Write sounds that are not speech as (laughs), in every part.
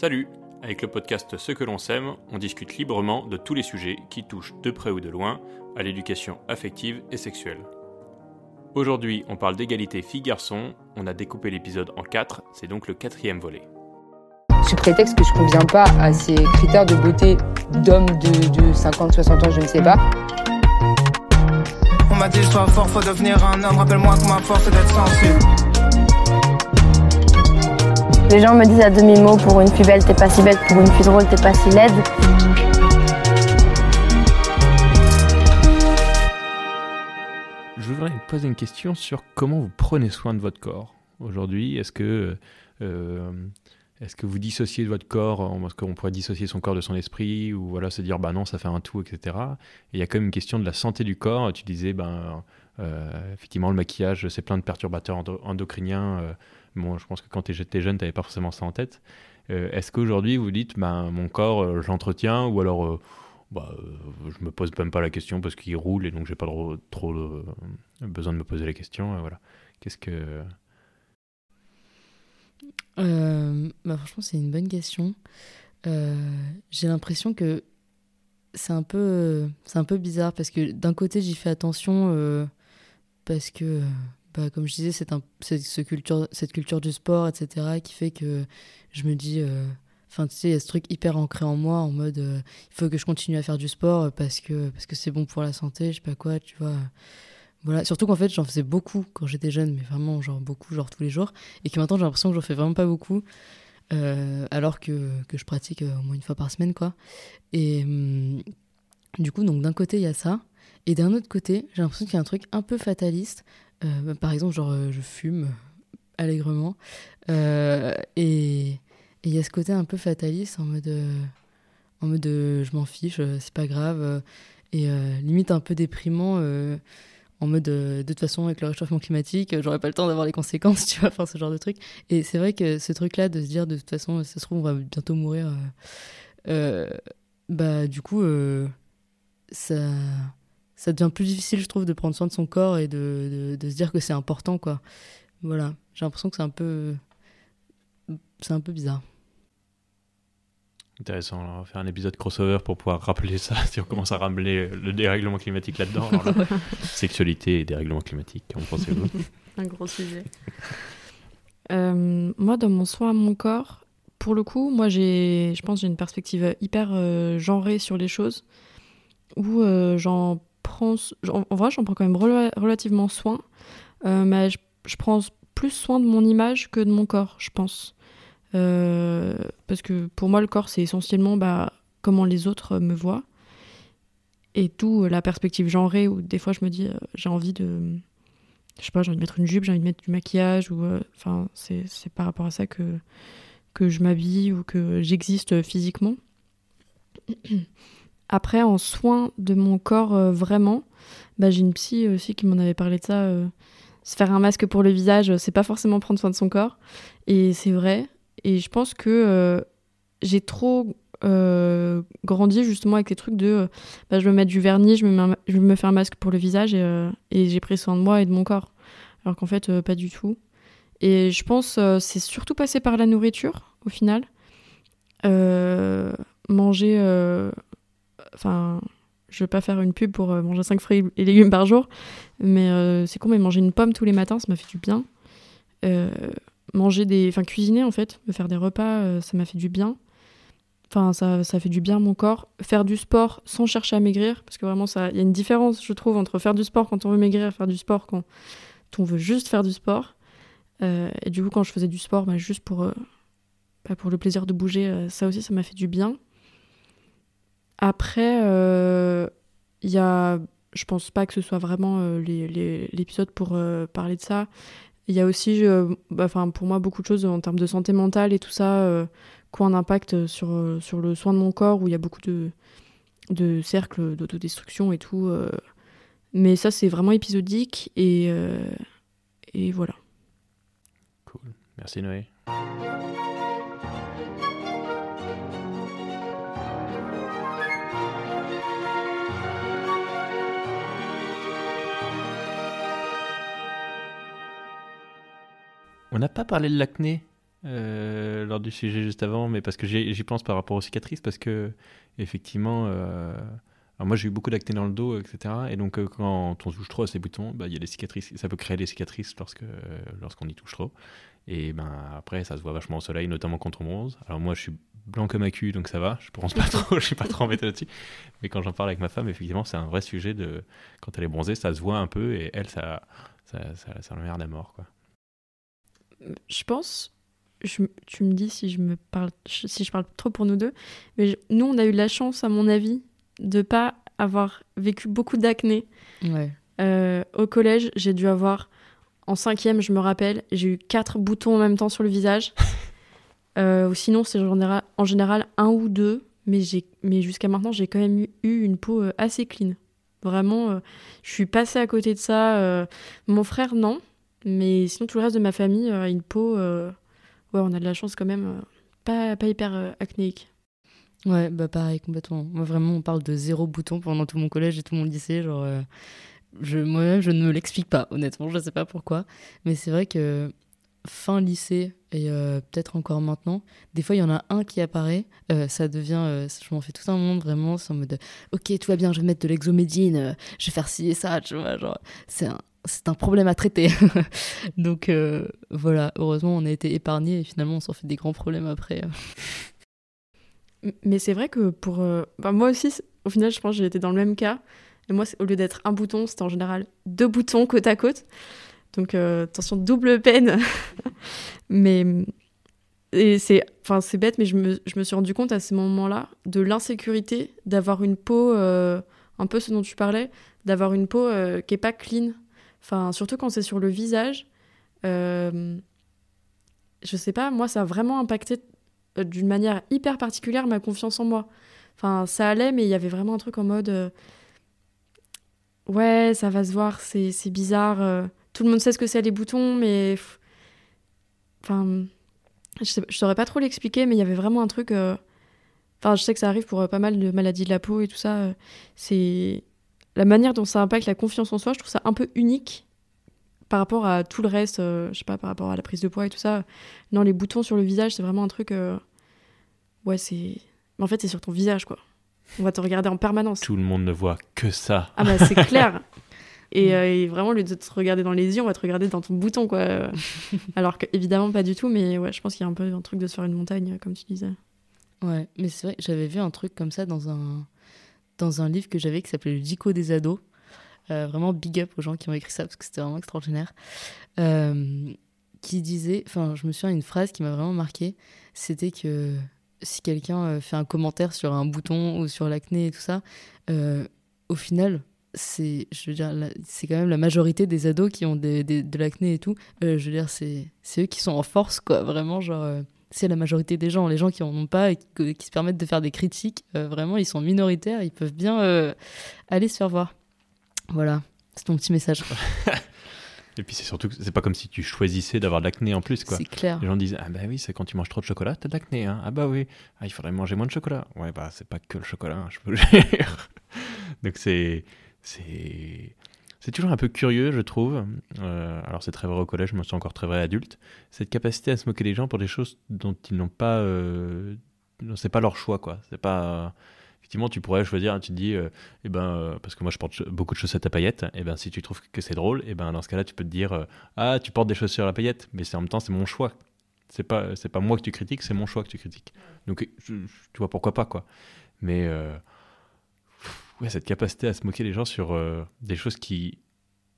Salut Avec le podcast Ce que l'on sème, on discute librement de tous les sujets qui touchent de près ou de loin à l'éducation affective et sexuelle. Aujourd'hui, on parle d'égalité filles-garçons, on a découpé l'épisode en quatre, c'est donc le quatrième volet. Sous prétexte que je conviens pas à ces critères de beauté d'hommes de, 50-60 ans, je ne sais pas. On m'a dit sois fort, faut devenir un homme, rappelle-moi que ma force est d'être sensible. Les gens me disent à demi-mot, pour une fille belle, t'es pas si belle, pour une fille drôle, t'es pas si laide. Je voudrais poser une question sur comment vous prenez soin de votre corps aujourd'hui. Est-ce que, euh, vous dissociez de votre corps Est-ce qu'on pourrait dissocier son corps de son esprit Ou voilà, se dire, bah non, ça fait un tout, etc. Et il y a quand même une question de la santé du corps. Tu disais, ben, euh, effectivement, le maquillage, c'est plein de perturbateurs endocriniens. Euh, Bon, je pense que quand tu étais jeune, tu n'avais pas forcément ça en tête. Euh, est-ce qu'aujourd'hui, vous dites, ben, mon corps, euh, j'entretiens, ou alors, euh, bah, je me pose même pas la question parce qu'il roule et donc j'ai pas trop, trop besoin de me poser la question. voilà. Qu'est-ce que. Bah, franchement, c'est une bonne question. j'ai l'impression que c'est un c'est un peu bizarre parce que d'un côté j'y fais attention parce que comme je disais, c'est ce culture, cette culture du sport, etc., qui fait que je me dis. Euh, enfin, tu sais, il y a ce truc hyper ancré en moi, en mode euh, il faut que je continue à faire du sport parce que parce que c'est bon pour la santé, je sais pas quoi, tu vois. Voilà, surtout qu'en fait, j'en faisais beaucoup quand j'étais jeune, mais vraiment, genre beaucoup, genre tous les jours. Et que maintenant, j'ai l'impression que j'en fais vraiment pas beaucoup, euh, alors que, que, je pratique au moins une fois par semaine, quoi. Et hum, du coup, donc d'un côté, il y a ça. Et d'un autre côté, j'ai l'impression qu'il y a un truc un peu fataliste euh, bah, par exemple, genre, euh, je fume allègrement. Euh, et il y a ce côté un peu fataliste en mode, en mode je m'en fiche, c'est pas grave. et limite un peu déprimant en mode de toute façon avec le réchauffement climatique j'aurais pas le temps d'avoir les conséquences (laughs) tu vois enfin ce genre de truc et c'est vrai que ce truc là de se dire de toute façon ça se trouve on va bientôt mourir bah du coup ça ça devient plus difficile, je trouve, de prendre soin de son corps et de, de, se dire que c'est important, quoi. Voilà, j'ai l'impression que c'est un peu, c'est un peu bizarre. Intéressant, on va faire un épisode crossover pour pouvoir rappeler ça, (laughs) si on commence à ramener le dérèglement climatique là-dedans. (laughs) sexualité et dérèglement climatique, qu'en pensez-vous? Un gros sujet. Euh, moi, dans mon soin à mon corps, pour le coup, moi, j'ai, je pense, j'ai une perspective hyper euh, genrée sur les choses, où euh, j'en en, vrai, j'en prends quand même relativement soin, euh, mais je, prends plus soin de mon image que de mon corps, je pense. Euh, parce que pour moi, le corps, c'est essentiellement bah, comment les autres me voient. Et tout la perspective genrée, où des fois je me dis, euh, j'ai envie de. Je sais pas, j'ai envie de mettre une jupe, j'ai envie de mettre du maquillage, ou. Enfin, c'est par rapport à ça que, que je m'habille ou que j'existe physiquement. Après, en soin de mon corps euh, vraiment, bah, j'ai une psy aussi qui m'en avait parlé de ça. Euh, se faire un masque pour le visage, c'est pas forcément prendre soin de son corps. Et c'est vrai. Et je pense que euh, j'ai trop grandi justement avec les trucs de bah, je me mets du vernis, je me, me fais un masque pour le visage et, et j'ai pris soin de moi et de mon corps. Alors qu'en fait, pas du tout. Et je pense c'est surtout passé par la nourriture au final. manger Enfin, je veux pas faire une pub pour euh, manger 5 fruits et légumes par jour, mais euh, c'est con, mais manger une pomme tous les matins, ça m'a fait du bien. Euh, manger des. Enfin, cuisiner en fait, me faire des repas, ça m'a fait du bien. Enfin, ça, ça fait du bien à mon corps. Faire du sport sans chercher à maigrir, parce que vraiment, il y a une différence, je trouve, entre faire du sport quand on veut maigrir et faire du sport quand on veut juste faire du sport. et du coup, quand je faisais du sport, bah, juste pour, bah, pour le plaisir de bouger, ça aussi, ça m'a fait du bien. Après, il euh, y a, je pense pas que ce soit vraiment euh, l'épisode pour euh, parler de ça. Il y a aussi, bah, enfin pour moi, beaucoup de choses en termes de santé mentale et tout ça qui ont un impact sur, sur le soin de mon corps, où il y a beaucoup de, de cercles d'autodestruction et tout. mais ça, c'est vraiment épisodique et, et voilà. Cool. Merci Noé. On n'a pas parlé de l'acné euh, lors du sujet juste avant, mais parce que j'y pense par rapport aux cicatrices, parce que effectivement, euh, moi j'ai eu beaucoup d'acné dans le dos, etc. Et donc euh, quand on touche trop à ces boutons, bah, il y a des cicatrices, ça peut créer des cicatrices lorsque lorsqu'on y touche trop. Et ben après ça se voit vachement au soleil, notamment quand on bronze. Alors moi je suis blanc comme un cul, donc ça va, je bronze pas trop, (laughs) je suis pas trop embêté là-dessus. Mais quand j'en parle avec ma femme, effectivement c'est un vrai sujet de quand elle est bronzée, ça se voit un peu et elle ça ça ça, ça l'emmerde à mort quoi. Je pense, je- tu me dis si je me parle, si je parle trop pour nous deux, mais je- nous on a eu la chance, à mon avis, de pas avoir vécu beaucoup d'acné. Ouais. Euh, au collège, j'ai dû avoir, en cinquième, je me rappelle, j'ai eu quatre boutons en même temps sur le visage. (laughs) Euh, sinon, c'est en général, un ou deux, mais, jusqu'à maintenant, j'ai quand même eu, une peau euh, assez clean. Vraiment, euh, je suis passée à côté de ça. mon frère, non. Mais sinon, tout le reste de ma famille a une peau. euh, ouais, on a de la chance quand même. euh, pas, pas hyper euh, acnéique. Ouais, bah pareil, complètement. Moi, vraiment, on parle de zéro bouton pendant tout mon collège et tout mon lycée. Genre, euh, je, moi-même, je ne me l'explique pas, honnêtement, je sais pas pourquoi. Mais c'est vrai que fin lycée et euh, peut-être encore maintenant, des fois, il y en a un qui apparaît. euh, ça devient. euh, je m'en fais tout un monde, vraiment. C'est en mode Ok, tout va bien, je vais mettre de l'exomédine, euh, je vais faire ci et ça, tu vois. Genre, c'est un. C'est un problème à traiter. (laughs) Donc euh, voilà, heureusement on a été épargnés et finalement on s'en fait des grands problèmes après. Mais c'est vrai que pour. euh, moi aussi, au final, je pense j'ai été dans le même cas. Et moi, au lieu d'être un bouton, c'était en général deux boutons côte à côte. Donc, euh, attention, double peine. (laughs) mais. C'est enfin, bête, mais je me, je me suis rendu compte à ces moments-là de l'insécurité d'avoir une peau, un peu ce dont tu parlais, d'avoir une peau qui est pas clean. Enfin, surtout quand c'est sur le visage. Euh, je sais pas, moi, ça a vraiment impacté euh, d'une manière hyper particulière ma confiance en moi. Enfin, ça allait, mais il y avait vraiment un truc en mode euh, ouais, ça va se voir, c'est bizarre. tout le monde sait ce que c'est les boutons, mais enfin, je, sais- je saurais pas trop l'expliquer, mais il y avait vraiment un truc. Enfin, je sais que ça arrive pour pas mal de maladies de la peau et tout ça. c'est la manière dont ça impacte la confiance en soi. Je trouve ça un peu unique par rapport à tout le reste. euh, je sais pas, par rapport à la prise de poids et tout ça. Non, les boutons sur le visage, c'est vraiment un truc. euh, Ouais, c'est. Mais en fait, c'est sur ton visage, quoi. On va te regarder en permanence. Tout le monde ne voit que ça. Ah, bah, c'est (laughs) clair. Et, euh, et vraiment, au lieu de te regarder dans les yeux, on va te regarder dans ton bouton, quoi. Euh, (laughs) Alors que, évidemment, pas du tout, mais ouais, je pense qu'il y a un peu un truc de se faire une montagne, comme tu disais. Ouais, mais c'est vrai, j'avais vu un truc comme ça dans un, dans un livre que j'avais qui s'appelait Le Dico des ados. Euh, vraiment big up aux gens qui ont écrit ça parce que c'était vraiment extraordinaire. Euh, qui disait, enfin, je me souviens une phrase qui m'a vraiment marqué c'était que si quelqu'un euh, fait un commentaire sur un bouton ou sur l'acné et tout ça, au final, c'est, je veux dire, c'est quand même la majorité des ados qui ont des- de l'acné et tout. Je veux dire, c'est, c'est eux qui sont en force, quoi. Vraiment, genre. C'est la majorité des gens. Les gens qui en ont pas et qui, qui se permettent de faire des critiques, euh, vraiment, ils sont minoritaires. Ils peuvent bien euh, aller se faire voir. Voilà, c'est mon petit message. (laughs) Et puis c'est surtout que c'est pas comme si tu choisissais d'avoir de l'acné en plus quoi. C'est clair. Les gens disent ah bah oui c'est quand tu manges trop de chocolat t'as de l'acné hein. ah bah oui ah, il faudrait manger moins de chocolat ouais bah c'est pas que le chocolat hein, je peux le (laughs) dire donc c'est c'est c'est toujours un peu curieux je trouve. Euh, alors c'est très vrai au collège mais c'est encore très vrai adulte. Cette capacité à se moquer des gens pour des choses dont ils n'ont pas euh, c'est pas leur choix quoi. C'est pas effectivement tu pourrais choisir tu te dis euh, eh ben euh, parce que moi je porte beaucoup de chaussettes à paillettes et ben si tu trouves que c'est drôle et ben dans ce cas-là tu peux te dire euh, ah tu portes des chaussures à paillettes. Mais c'est en même temps c'est mon choix. C'est pas c'est pas moi que tu critiques c'est mon choix que tu critiques. Donc je- je- tu vois pourquoi pas quoi. Mais euh, ouais cette capacité à se moquer des gens sur euh, des choses qui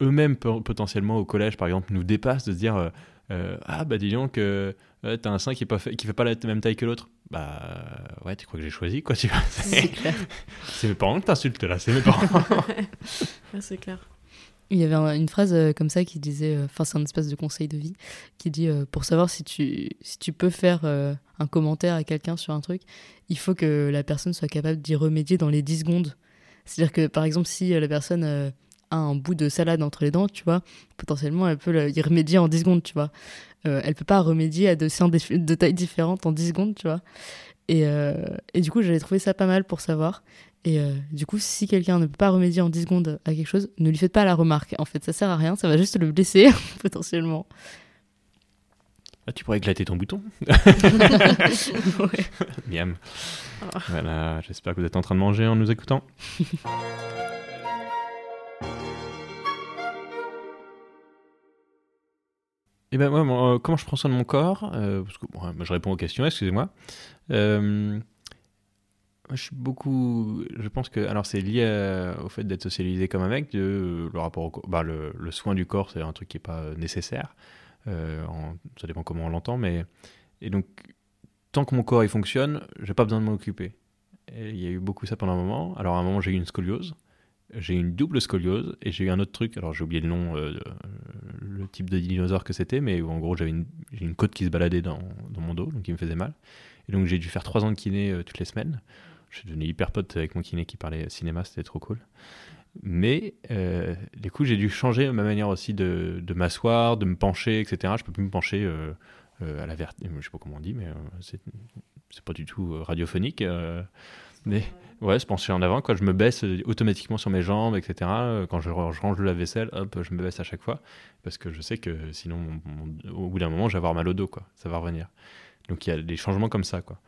eux-mêmes potentiellement au collège par exemple nous dépassent de se dire euh, euh, ah bah dis donc euh, ouais, t'as un sein qui est pas fait, qui fait pas la même taille que l'autre bah ouais tu crois que j'ai choisi quoi tu vois C'est clair. (laughs) c'est mes parents que t'insultes là c'est mes parents (laughs) Ouais, c'est clair. Il y avait un- une phrase comme ça qui disait, enfin c'est un espèce de conseil de vie, qui dit pour savoir si tu, si tu peux faire un commentaire à quelqu'un sur un truc, il faut que la personne soit capable d'y remédier dans les 10 secondes. C'est-à-dire que par exemple si euh, la personne euh, a un bout de salade entre les dents, tu vois, potentiellement elle peut le- y remédier en 10 secondes, tu vois. Euh, elle peut pas remédier à deux seins de, tailles différentes en 10 secondes, tu vois. Et, euh, et du coup j'avais trouvé ça pas mal pour savoir. Et euh, du coup, si quelqu'un ne peut pas remédier en 10 secondes à quelque chose, ne lui faites pas la remarque. En fait, ça sert à rien, ça va juste le blesser, (laughs) potentiellement. Ah, tu pourrais éclater ton bouton. (laughs) (laughs) Miam. Voilà, j'espère que vous êtes en train de manger en nous écoutant. Et ben moi, mon- euh, comment je prends soin de mon corps Euh, Parce que bon, moi, je réponds aux questions, excusez-moi. Euh, je suis beaucoup. Je pense que. Alors, c'est lié à- au fait d'être socialisé comme un mec. De, le rapport au bah, le, le soin du corps, c'est un truc qui n'est pas euh, nécessaire. Euh, ça dépend comment on l'entend. Mais. Et donc, tant que mon corps il fonctionne, j'ai pas besoin de m'en occuper. Il y a eu beaucoup ça pendant un moment. Alors, à un moment, j'ai eu une scoliose. J'ai eu une double scoliose et j'ai eu un autre truc. Alors, j'ai oublié le nom, euh, le type de dinosaure que c'était, mais en gros, j'avais une, côte qui se baladait dans, mon dos, donc qui me faisait mal. Et donc, j'ai dû faire trois ans de kiné euh, toutes les semaines. Je suis devenu hyper pote avec mon kiné qui parlait cinéma, c'était trop cool. Mais euh, du coup, j'ai dû changer ma manière aussi de, m'asseoir, de me pencher, etc. Je peux plus me pencher euh, euh, à la verte. Je sais pas comment on dit, mais euh, c'est, pas du tout radiophonique. mais ouais, se pencher en avant, quoi. Je me baisse automatiquement sur mes jambes, etc. Quand je, range le lave-vaisselle, hop, je me baisse à chaque fois parce que je sais que sinon, au bout d'un moment, je vais avoir mal au dos, quoi. Ça va revenir. Donc il y a des changements comme ça, quoi.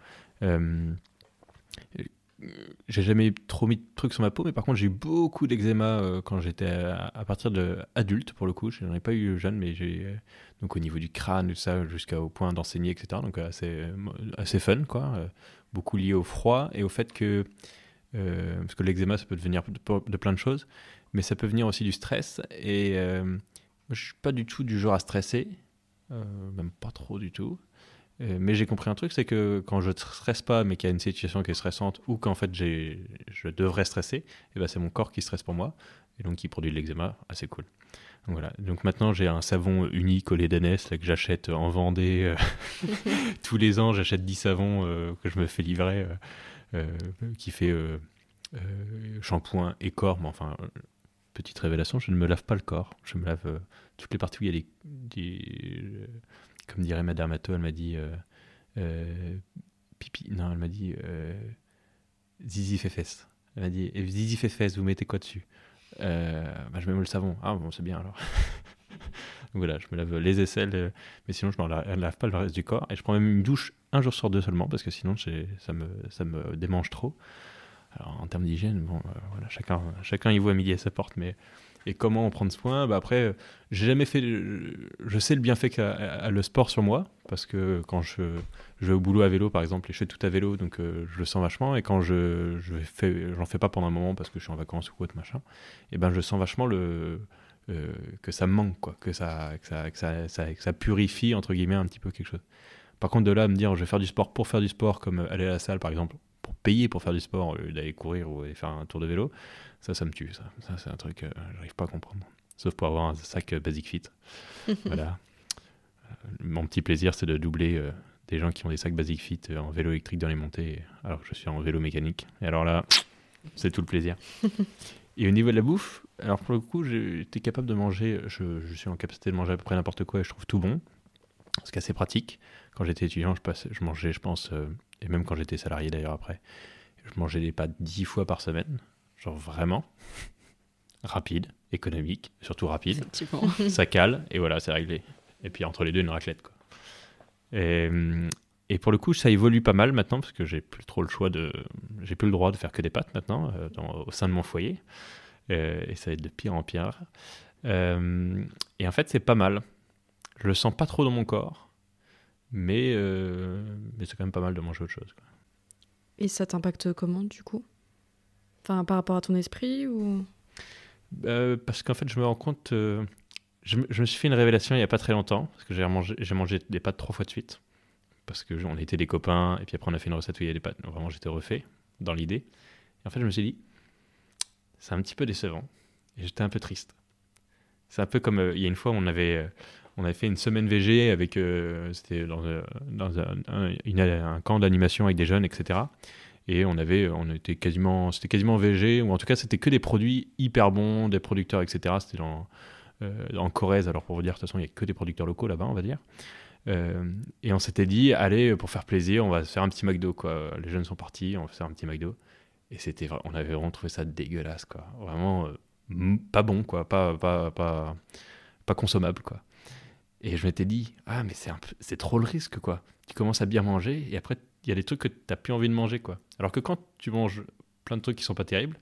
J'ai jamais trop mis de trucs sur ma peau, mais par contre j'ai eu beaucoup d'eczéma euh, quand j'étais à, partir de adulte pour le coup. Je n'en ai pas eu jeune, mais j'ai euh, donc au niveau du crâne tout ça jusqu'au point d'enseigner, etc. Donc euh, assez assez fun quoi. Beaucoup lié au froid et au fait que parce que l'eczéma ça peut devenir de, plein de choses, mais ça peut venir aussi du stress et je suis pas du tout du genre à stresser, même pas trop du tout. Euh, mais j'ai compris un truc, c'est que quand je ne stresse pas, mais qu'il y a une situation qui est stressante, ou qu'en fait je devrais stresser, et ben c'est mon corps qui stresse pour moi, et donc qui produit de l'eczéma, assez cool. Donc voilà. Donc maintenant j'ai un savon unique au lait que j'achète en Vendée. euh, (laughs) tous les ans j'achète 10 savons euh, que je me fais livrer, euh, euh, qui fait shampoing et corps, mais enfin, petite révélation, je ne me lave pas le corps. Je me lave toutes les parties où il y a des... des comme dirait ma dermato, elle m'a dit euh, euh, pipi. Non, elle m'a dit euh, zizi fait fesse. Elle m'a dit et zizi fait fesse, vous mettez quoi dessus? Bah, Je mets le savon. Ah bon, c'est bien alors. (laughs) Voilà, je me lave les aisselles, mais sinon je ne lave, pas le reste du corps. Et je prends même une douche un jour sur deux seulement, parce que sinon ça me, démange trop. Alors en termes d'hygiène, chacun, chacun y voit midi à sa porte, mais et comment en prendre soin bah Après, j'ai jamais fait. Je, sais le bienfait qu'a le sport sur moi, parce que quand je, vais au boulot à vélo, par exemple, et je fais tout à vélo, donc euh, je le sens vachement. Et quand je, je fais, j'en fais pas pendant un moment parce que je suis en vacances ou autre machin, et ben je sens vachement le. euh, que ça me manque, quoi, que, ça, que, ça, que, ça, que ça purifie, entre guillemets, un petit peu quelque chose. Par contre, de là à me dire je vais faire du sport pour faire du sport, comme aller à la salle, par exemple, pour payer pour faire du sport, au lieu d'aller courir ou aller faire un tour de vélo, ça, ça me tue. Ça, ça c'est un truc, euh, j'arrive pas à comprendre. Sauf pour avoir un sac euh, Basic Fit. (laughs) voilà. Euh, mon petit plaisir, c'est de doubler euh, des gens qui ont des sacs Basic Fit en vélo électrique dans les montées, alors que je suis en vélo mécanique. Et alors là, c'est tout le plaisir. (laughs) Et au niveau de la bouffe, alors pour le coup, j'étais capable de manger, je, je suis en capacité de manger à peu près n'importe quoi et je trouve tout bon. Ce qui est assez pratique. Quand j'étais étudiant, je, passais, je mangeais, je pense, euh, et même quand j'étais salarié d'ailleurs après, je mangeais des pâtes dix fois par semaine. Genre vraiment (laughs) rapide, économique, surtout rapide. (laughs) Ça cale, et voilà, c'est réglé. Et puis entre les deux, une raclette. Quoi. Et, hum, et pour le coup, ça évolue pas mal maintenant, parce que j'ai plus trop le choix de. J'ai plus le droit de faire que des pâtes maintenant, euh, dans- au sein de mon foyer. Euh, et ça va être de pire en pire. Euh, et en fait, c'est pas mal. Je le sens pas trop dans mon corps, mais, euh, mais c'est quand même pas mal de manger autre chose. quoi. Et ça t'impacte comment du coup? Enfin, par rapport à ton esprit ou? Euh, parce qu'en fait, je me rends compte. euh, je, me- je me suis fait une révélation il n'y a pas très longtemps, parce que j'ai mangé, des pâtes trois fois de suite. Parce que on était des copains, et puis après, on a fait une recette où il y a des pâtes. Donc, vraiment, j'étais refait dans l'idée. Et en fait, je me suis dit, c'est un petit peu décevant. Et j'étais un peu triste. C'est un peu comme euh, il y a une fois, on avait, on avait fait une semaine VG avec. euh, C'était dans, euh, un, un- camp d'animation avec des jeunes, etc. Et on avait, on était quasiment, c'était quasiment VG, ou en tout cas c'était que des produits hyper bons, des producteurs, etc. C'était euh, en Corrèze, alors pour vous dire, de toute façon il n'y a que des producteurs locaux là-bas, on va dire. Et on s'était dit, allez, pour faire plaisir, on va se faire un petit McDo, quoi. Les jeunes sont partis, on va se faire un petit McDo. Et c'était, on avait vraiment trouvé ça dégueulasse, quoi. Vraiment pas bon, quoi. Pas, pas, pas, pas consommable, quoi. Et je m'étais dit, ah, mais c'est, un peu, c'est trop le risque, quoi. Tu commences à bien manger et après, il y a des trucs que tu n'as plus envie de manger, quoi. Alors que quand tu manges plein de trucs qui sont pas terribles,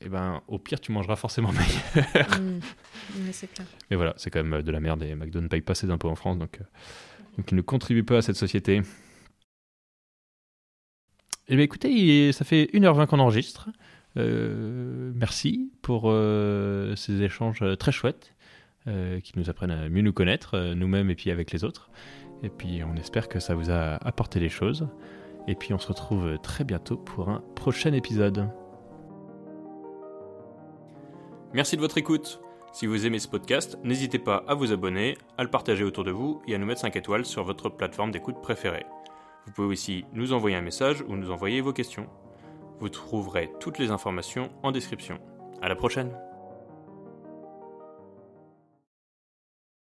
eh ben, au pire, tu mangeras forcément (laughs) meilleur. Mm. Ouais, c'est clair. Mais voilà, c'est quand même de la merde et McDo ne paye pas ses impôts en France, donc, euh, donc il ne contribue pas à cette société. Eh bien écoutez, ça fait 1h20 qu'on enregistre. Euh, merci pour euh, ces échanges euh, très chouettes euh, qui nous apprennent à mieux nous connaître, euh, nous-mêmes et puis avec les autres. Et puis on espère que ça vous a apporté des choses. Et puis on se retrouve très bientôt pour un prochain épisode. Merci de votre écoute. Si vous aimez ce podcast, n'hésitez pas à vous abonner, à le partager autour de vous et à nous mettre 5 étoiles sur votre plateforme d'écoute préférée. Vous pouvez aussi nous envoyer un message ou nous envoyer vos questions. Vous trouverez toutes les informations en description. À la prochaine!